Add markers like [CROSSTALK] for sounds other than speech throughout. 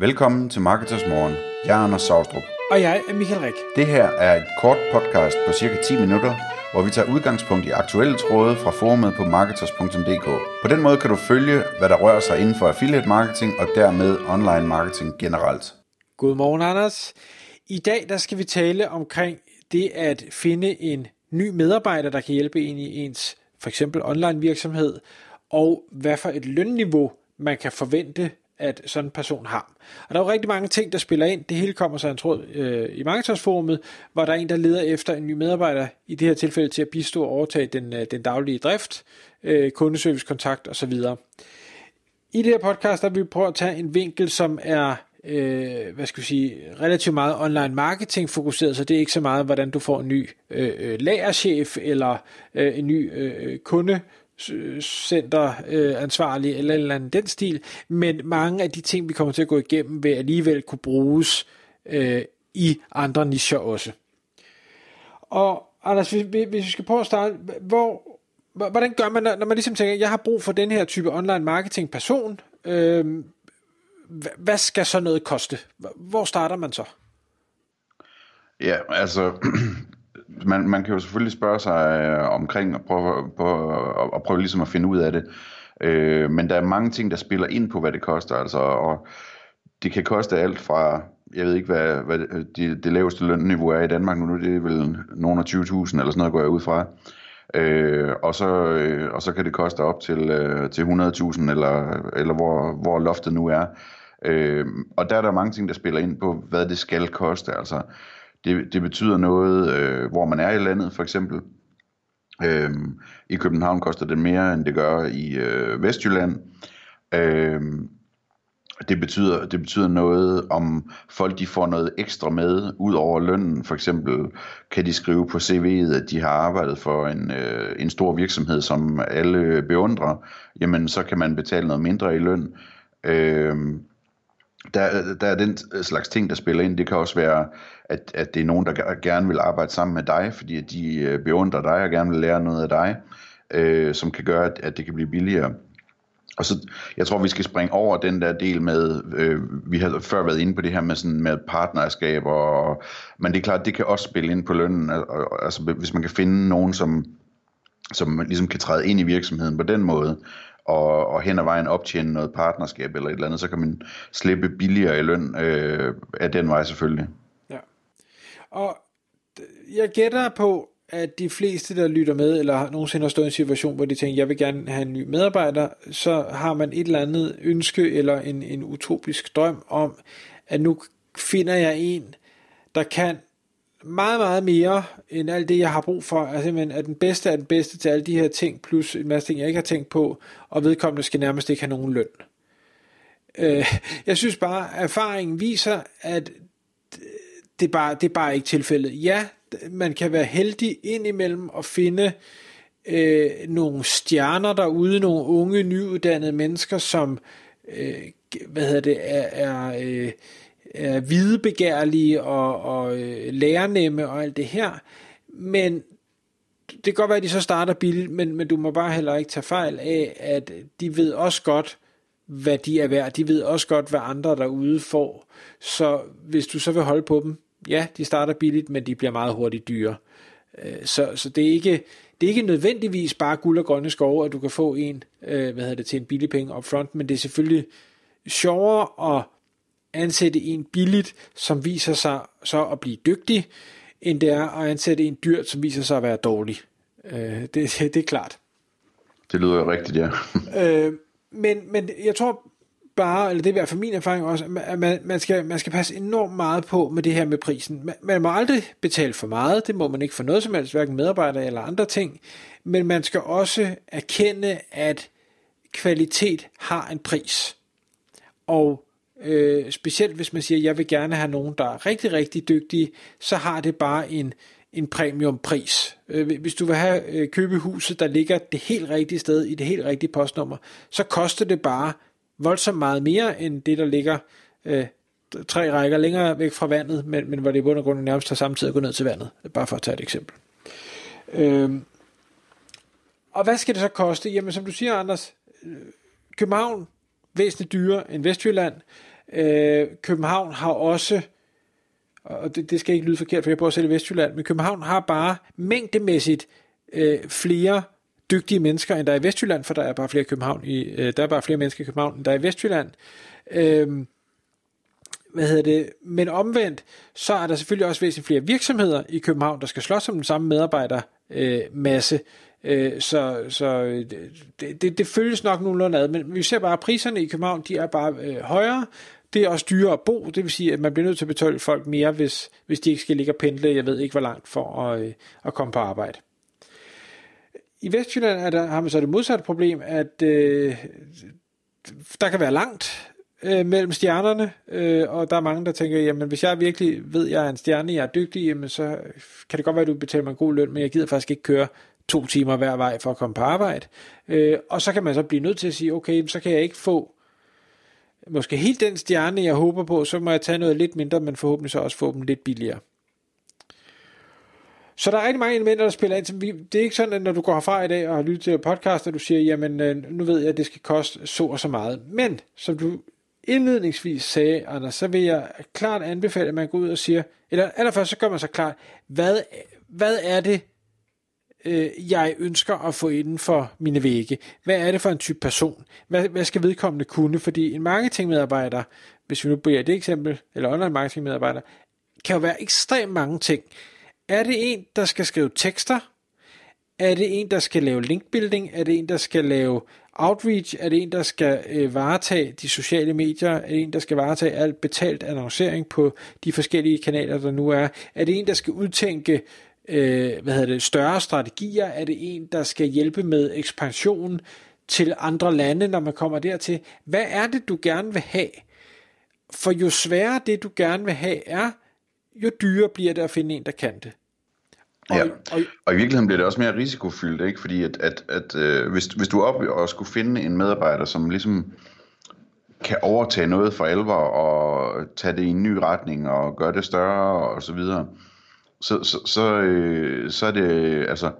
Velkommen til Marketers Morgen. Jeg er Anders Saustrup. Og jeg er Michael Rik. Det her er et kort podcast på cirka 10 minutter, hvor vi tager udgangspunkt i aktuelle tråde fra forumet på marketers.dk. På den måde kan du følge, hvad der rører sig inden for affiliate marketing og dermed online marketing generelt. Godmorgen, Anders. I dag der skal vi tale omkring det at finde en ny medarbejder, der kan hjælpe en i ens for eksempel online virksomhed, og hvad for et lønniveau man kan forvente at sådan en person har. Og der er jo rigtig mange ting, der spiller ind. Det hele kommer så en tråd øh, i Marketersforumet, hvor der er en, der leder efter en ny medarbejder, i det her tilfælde til at bistå og overtage den, øh, den daglige drift, øh, kundeservice, kontakt osv. I det her podcast, der vil vi prøve at tage en vinkel, som er øh, hvad skal vi sige, relativt meget online marketing fokuseret, så det er ikke så meget, hvordan du får en ny øh, øh lagerchef eller øh, en ny øh, øh kunde center øh, ansvarlig eller eller andet den stil, men mange af de ting, vi kommer til at gå igennem, vil alligevel kunne bruges øh, i andre nicher også. Og Anders, hvis, hvis vi skal prøve at starte, hvor, hvordan gør man, når man ligesom tænker, jeg har brug for den her type online marketing person, øh, hvad skal så noget koste? Hvor starter man så? Ja, altså [CLEARS THROAT] man, man kan jo selvfølgelig spørge sig øh, omkring og prøve, på, og, og prøve ligesom at finde ud af det. Øh, men der er mange ting, der spiller ind på, hvad det koster. Altså, og det kan koste alt fra, jeg ved ikke, hvad, hvad øh, det, det laveste lønniveau er i Danmark nu, det er vel nogen af 20.000 eller sådan noget, går jeg ud fra. Øh, og, så, øh, og så kan det koste op til, øh, til 100.000, eller, eller hvor, hvor loftet nu er. Øh, og der er der mange ting, der spiller ind på, hvad det skal koste. Altså, det, det betyder noget, øh, hvor man er i landet for eksempel. Øhm, I København koster det mere, end det gør i øh, Vestjylland. Øhm, det betyder, det betyder noget, om folk de får noget ekstra med, ud over lønnen. For eksempel kan de skrive på CV'et, at de har arbejdet for en, øh, en stor virksomhed, som alle beundrer. Jamen, så kan man betale noget mindre i løn. Øhm, der, der er den slags ting, der spiller ind. Det kan også være, at, at det er nogen, der gerne vil arbejde sammen med dig, fordi de øh, beundrer dig og gerne vil lære noget af dig, øh, som kan gøre, at, at det kan blive billigere. Og så, jeg tror, vi skal springe over den der del med, øh, vi har før været inde på det her med, sådan, med partnerskab, og, men det er klart, det kan også spille ind på lønnen. Altså, hvis man kan finde nogen, som, som ligesom kan træde ind i virksomheden på den måde, og, og hen ad vejen optjene noget partnerskab eller et eller andet, så kan man slippe billigere i løn øh, af den vej selvfølgelig. Ja. Og jeg gætter på, at de fleste, der lytter med, eller nogensinde har stået i en situation, hvor de tænker, jeg vil gerne have en ny medarbejder, så har man et eller andet ønske, eller en, en utopisk drøm om, at nu finder jeg en, der kan meget, meget mere end alt det, jeg har brug for. Altså simpelthen, at den bedste er den bedste til alle de her ting, plus en masse ting, jeg ikke har tænkt på, og vedkommende skal nærmest ikke have nogen løn. Øh, jeg synes bare, at erfaringen viser, at det er bare, det er bare ikke tilfældet. Ja, man kan være heldig indimellem at finde øh, nogle stjerner derude, nogle unge, nyuddannede mennesker, som øh, hvad hedder det, er, er øh, Øh, er hvidebegærlige og, og øh, lærernemme og alt det her. Men det kan godt være, at de så starter billigt, men, men du må bare heller ikke tage fejl af, at de ved også godt, hvad de er værd. De ved også godt, hvad andre derude får. Så hvis du så vil holde på dem, ja, de starter billigt, men de bliver meget hurtigt dyre. Øh, så, så det er ikke det er ikke nødvendigvis bare guld og grønne skove, at du kan få en, øh, hvad hedder det, til en billig penge up front, men det er selvfølgelig sjovere at ansætte en billigt, som viser sig så at blive dygtig, end det er at ansætte en dyrt, som viser sig at være dårlig. Øh, det, det, [LAUGHS] det er klart. Det lyder jo rigtigt, ja. [LAUGHS] øh, men, men jeg tror bare, eller det er i hvert fald min erfaring også, at man, man, skal, man skal passe enormt meget på med det her med prisen. Man, man må aldrig betale for meget, det må man ikke for noget som helst, hverken medarbejdere eller andre ting, men man skal også erkende, at kvalitet har en pris. Og Øh, specielt hvis man siger, at jeg vil gerne have nogen, der er rigtig, rigtig dygtige, så har det bare en, en premiumpris. Øh, hvis du vil have øh, købehuset, der ligger det helt rigtige sted i det helt rigtige postnummer, så koster det bare voldsomt meget mere end det, der ligger øh, tre rækker længere væk fra vandet, men, men hvor det i bund og grund nærmest har samtidig gået ned til vandet. Bare for at tage et eksempel. Øh, og hvad skal det så koste? Jamen som du siger, Anders, øh, København væsentligt dyrere end Vestjylland. Øh, København har også, og det, det skal ikke lyde forkert, for jeg bor selv i Vestjylland, men København har bare mængdemæssigt øh, flere dygtige mennesker, end der er i Vestjylland, for der er bare flere, København i, øh, der er bare flere mennesker i København, end der er i Vestjylland. Øh, hvad hedder det, men omvendt, så er der selvfølgelig også væsentligt flere virksomheder i København, der skal slås om den samme medarbejdermasse. Øh, masse. øh, så så øh, det, det, det føles nok nogenlunde ad, men vi ser bare, at priserne i København, de er bare øh, højere. Det er også dyrere at bo, det vil sige, at man bliver nødt til at betale folk mere, hvis, hvis de ikke skal ligge og pendle, jeg ved ikke hvor langt, for at, øh, at komme på arbejde. I Vestjylland er der, har man så det modsatte problem, at øh, der kan være langt øh, mellem stjernerne, øh, og der er mange, der tænker, jamen hvis jeg virkelig ved, at jeg er en stjerne, jeg er dygtig, jamen så kan det godt være, at du betaler mig en god løn, men jeg gider faktisk ikke køre to timer hver vej for at komme på arbejde. Øh, og så kan man så blive nødt til at sige, okay, så kan jeg ikke få måske helt den stjerne, jeg håber på, så må jeg tage noget lidt mindre, men forhåbentlig så også få dem lidt billigere. Så der er rigtig mange elementer, der spiller ind. Som vi, det er ikke sådan, at når du går herfra i dag og har lyttet til podcast, at du siger, jamen øh, nu ved jeg, at det skal koste så og så meget. Men som du indledningsvis sagde, Anders, så vil jeg klart anbefale, at man går ud og siger, eller allerførst så gør man sig klart, hvad, hvad er det, øh, jeg ønsker at få inden for mine vægge? Hvad er det for en type person? Hvad, hvad skal vedkommende kunne? Fordi en marketingmedarbejder, hvis vi nu bruger det eksempel, eller online marketingmedarbejder, kan jo være ekstremt mange ting. Er det en, der skal skrive tekster? Er det en, der skal lave linkbuilding? Er det en, der skal lave outreach? Er det en, der skal øh, varetage de sociale medier? Er det en, der skal varetage alt betalt annoncering på de forskellige kanaler, der nu er? Er det en, der skal udtænke øh, hvad hedder det, større strategier? Er det en, der skal hjælpe med ekspansion til andre lande, når man kommer dertil? Hvad er det, du gerne vil have? For jo sværere det, du gerne vil have er, jo dyrere bliver det at finde en, der kan det. Og, ja, og, og i virkeligheden bliver det også mere risikofyldt, ikke? fordi at, at, at øh, hvis, hvis du oplever at skulle finde en medarbejder, som ligesom kan overtage noget for alvor og tage det i en ny retning og gøre det større og så videre, så, så, så, øh, så er det, altså,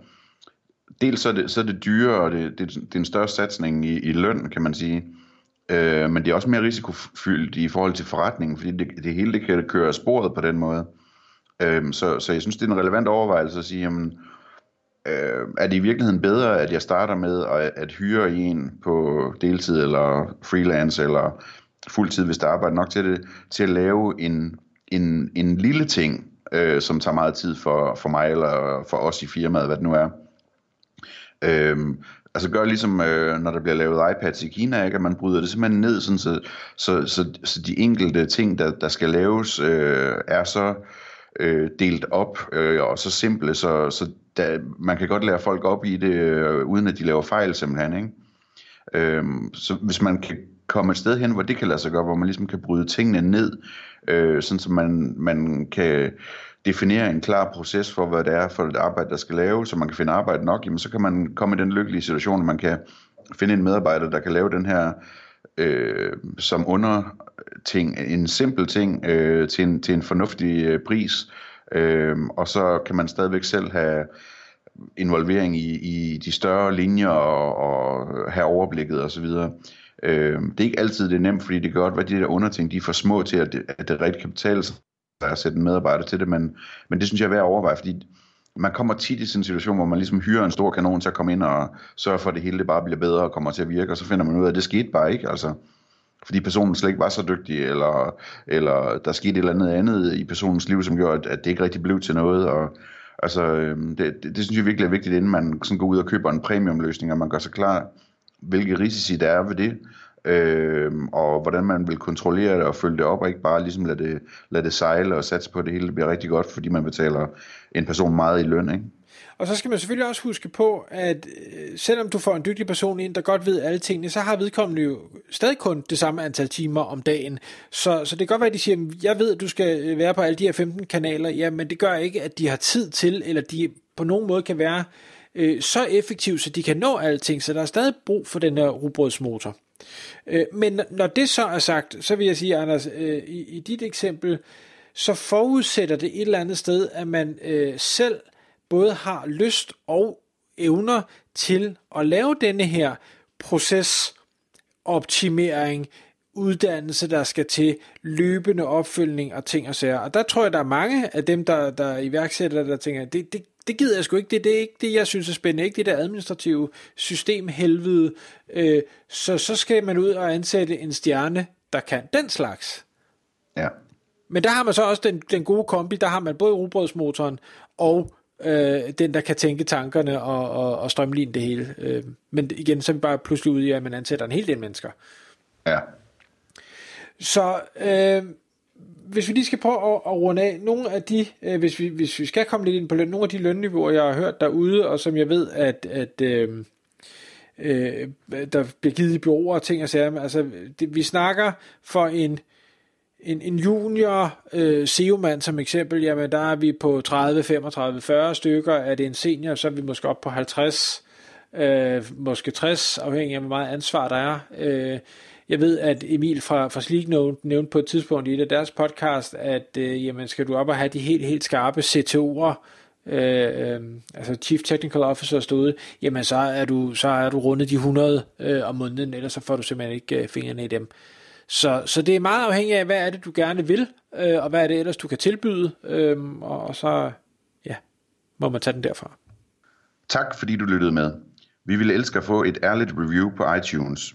dels så er det, så er det dyrere, og det, det, det er en større satsning i, i løn, kan man sige, øh, men det er også mere risikofyldt i forhold til forretningen, fordi det, det hele det kan køre sporet på den måde. Øh, så, så jeg synes, det er en relevant overvejelse at sige, jamen, øh, er det i virkeligheden bedre, at jeg starter med at, at hyre en på deltid eller freelance eller fuldtid, hvis der arbejder nok til det, til at lave en, en, en lille ting, øh, som tager meget tid for, for mig eller for os i firmaet, hvad det nu er. Øhm, altså gør ligesom øh, når der bliver lavet iPads i Kina, ikke? at man bryder det simpelthen ned, sådan, så, så, så, så de enkelte ting, der, der skal laves, øh, er så øh, delt op øh, og så simple, så, så der, man kan godt lære folk op i det, øh, uden at de laver fejl simpelthen. Ikke? Øhm, så hvis man kan komme et sted hen, hvor det kan lade sig gøre, hvor man ligesom kan bryde tingene ned, øh, sådan så man, man kan definere en klar proces for, hvad det er for et arbejde, der skal laves, så man kan finde arbejde nok, jamen så kan man komme i den lykkelige situation, at man kan finde en medarbejder, der kan lave den her øh, som under ting, en simpel ting øh, til, en, til en fornuftig øh, pris, øh, og så kan man stadigvæk selv have involvering i, i de større linjer og, og have overblikket osv. Øh, det er ikke altid det er nemt, fordi det kan godt, at de der underting de er for små til, at det, at det rigtig kan betale sig at sætte en medarbejder til det, men, men det synes jeg er værd at overveje, fordi man kommer tit i sådan en situation, hvor man ligesom hyrer en stor kanon til at komme ind og sørge for, at det hele det bare bliver bedre og kommer til at virke, og så finder man ud af, at det skete bare ikke, altså. Fordi personen slet ikke var så dygtig, eller, eller der skete et eller andet andet i personens liv, som gjorde, at, at det ikke rigtig blev til noget, og altså, øhm, det, det, det synes jeg virkelig er vigtigt, inden man sådan går ud og køber en premiumløsning, og man gør sig klar, hvilke risici der er ved det, øh, og hvordan man vil kontrollere det og følge det op, og ikke bare ligesom lade det, lade det sejle og satse på, at det hele bliver rigtig godt, fordi man betaler en person meget i løn. Ikke? Og så skal man selvfølgelig også huske på, at øh, selvom du får en dygtig person ind, der godt ved alle tingene, så har vedkommende jo stadig kun det samme antal timer om dagen. Så, så det kan godt være, at de siger, jeg ved, at du skal øh, være på alle de her 15 kanaler, ja, men det gør ikke, at de har tid til, eller de på nogen måde kan være øh, Øh, så effektivt, så de kan nå alting. Så der er stadig brug for den her rugbrødsmotor. Øh, men når det så er sagt, så vil jeg sige, Anders, øh, i, i dit eksempel, så forudsætter det et eller andet sted, at man øh, selv både har lyst og evner til at lave denne her proces, optimering, uddannelse, der skal til, løbende opfølgning og ting og sager. Og der tror jeg, der er mange af dem, der, der iværksætter, der tænker, det, det, det gider jeg sgu ikke, det, det er ikke det, jeg synes er spændende, ikke det der administrative systemhelvede. Øh, så, så skal man ud og ansætte en stjerne, der kan den slags. Ja. Men der har man så også den, den gode kombi, der har man både robrødsmotoren og øh, den, der kan tænke tankerne og, og, og strømline det hele. Øh, men igen, så er vi bare pludselig ude i, at man ansætter en hel del mennesker. Ja. Så øh, hvis vi lige skal prøve at, at runde af, nogle af de, øh, hvis, vi, hvis vi skal komme lidt ind på løn, nogle af de lønniveauer, jeg har hørt derude, og som jeg ved, at, at øh, øh, der bliver givet i byråer og ting og sager, altså det, vi snakker for en en, en junior øh, SEO-mand som eksempel, jamen der er vi på 30, 35, 40 stykker. Er det en senior, så er vi måske op på 50, øh, måske 60, afhængig af hvor meget ansvar der er. Øh, jeg ved, at Emil fra, fra Sleek nævnte på et tidspunkt i et af deres podcast, at øh, jamen, skal du op og have de helt, helt skarpe CTO'er, øh, øh, altså Chief Technical Officer stod, jamen så er du, så er du rundet de 100 øh, om måneden, ellers så får du simpelthen ikke øh, fingrene i dem. Så, så det er meget afhængigt af, hvad er det, du gerne vil, øh, og hvad er det ellers, du kan tilbyde, øh, og, og så ja, må man tage den derfra. Tak fordi du lyttede med. Vi ville elske at få et ærligt review på iTunes.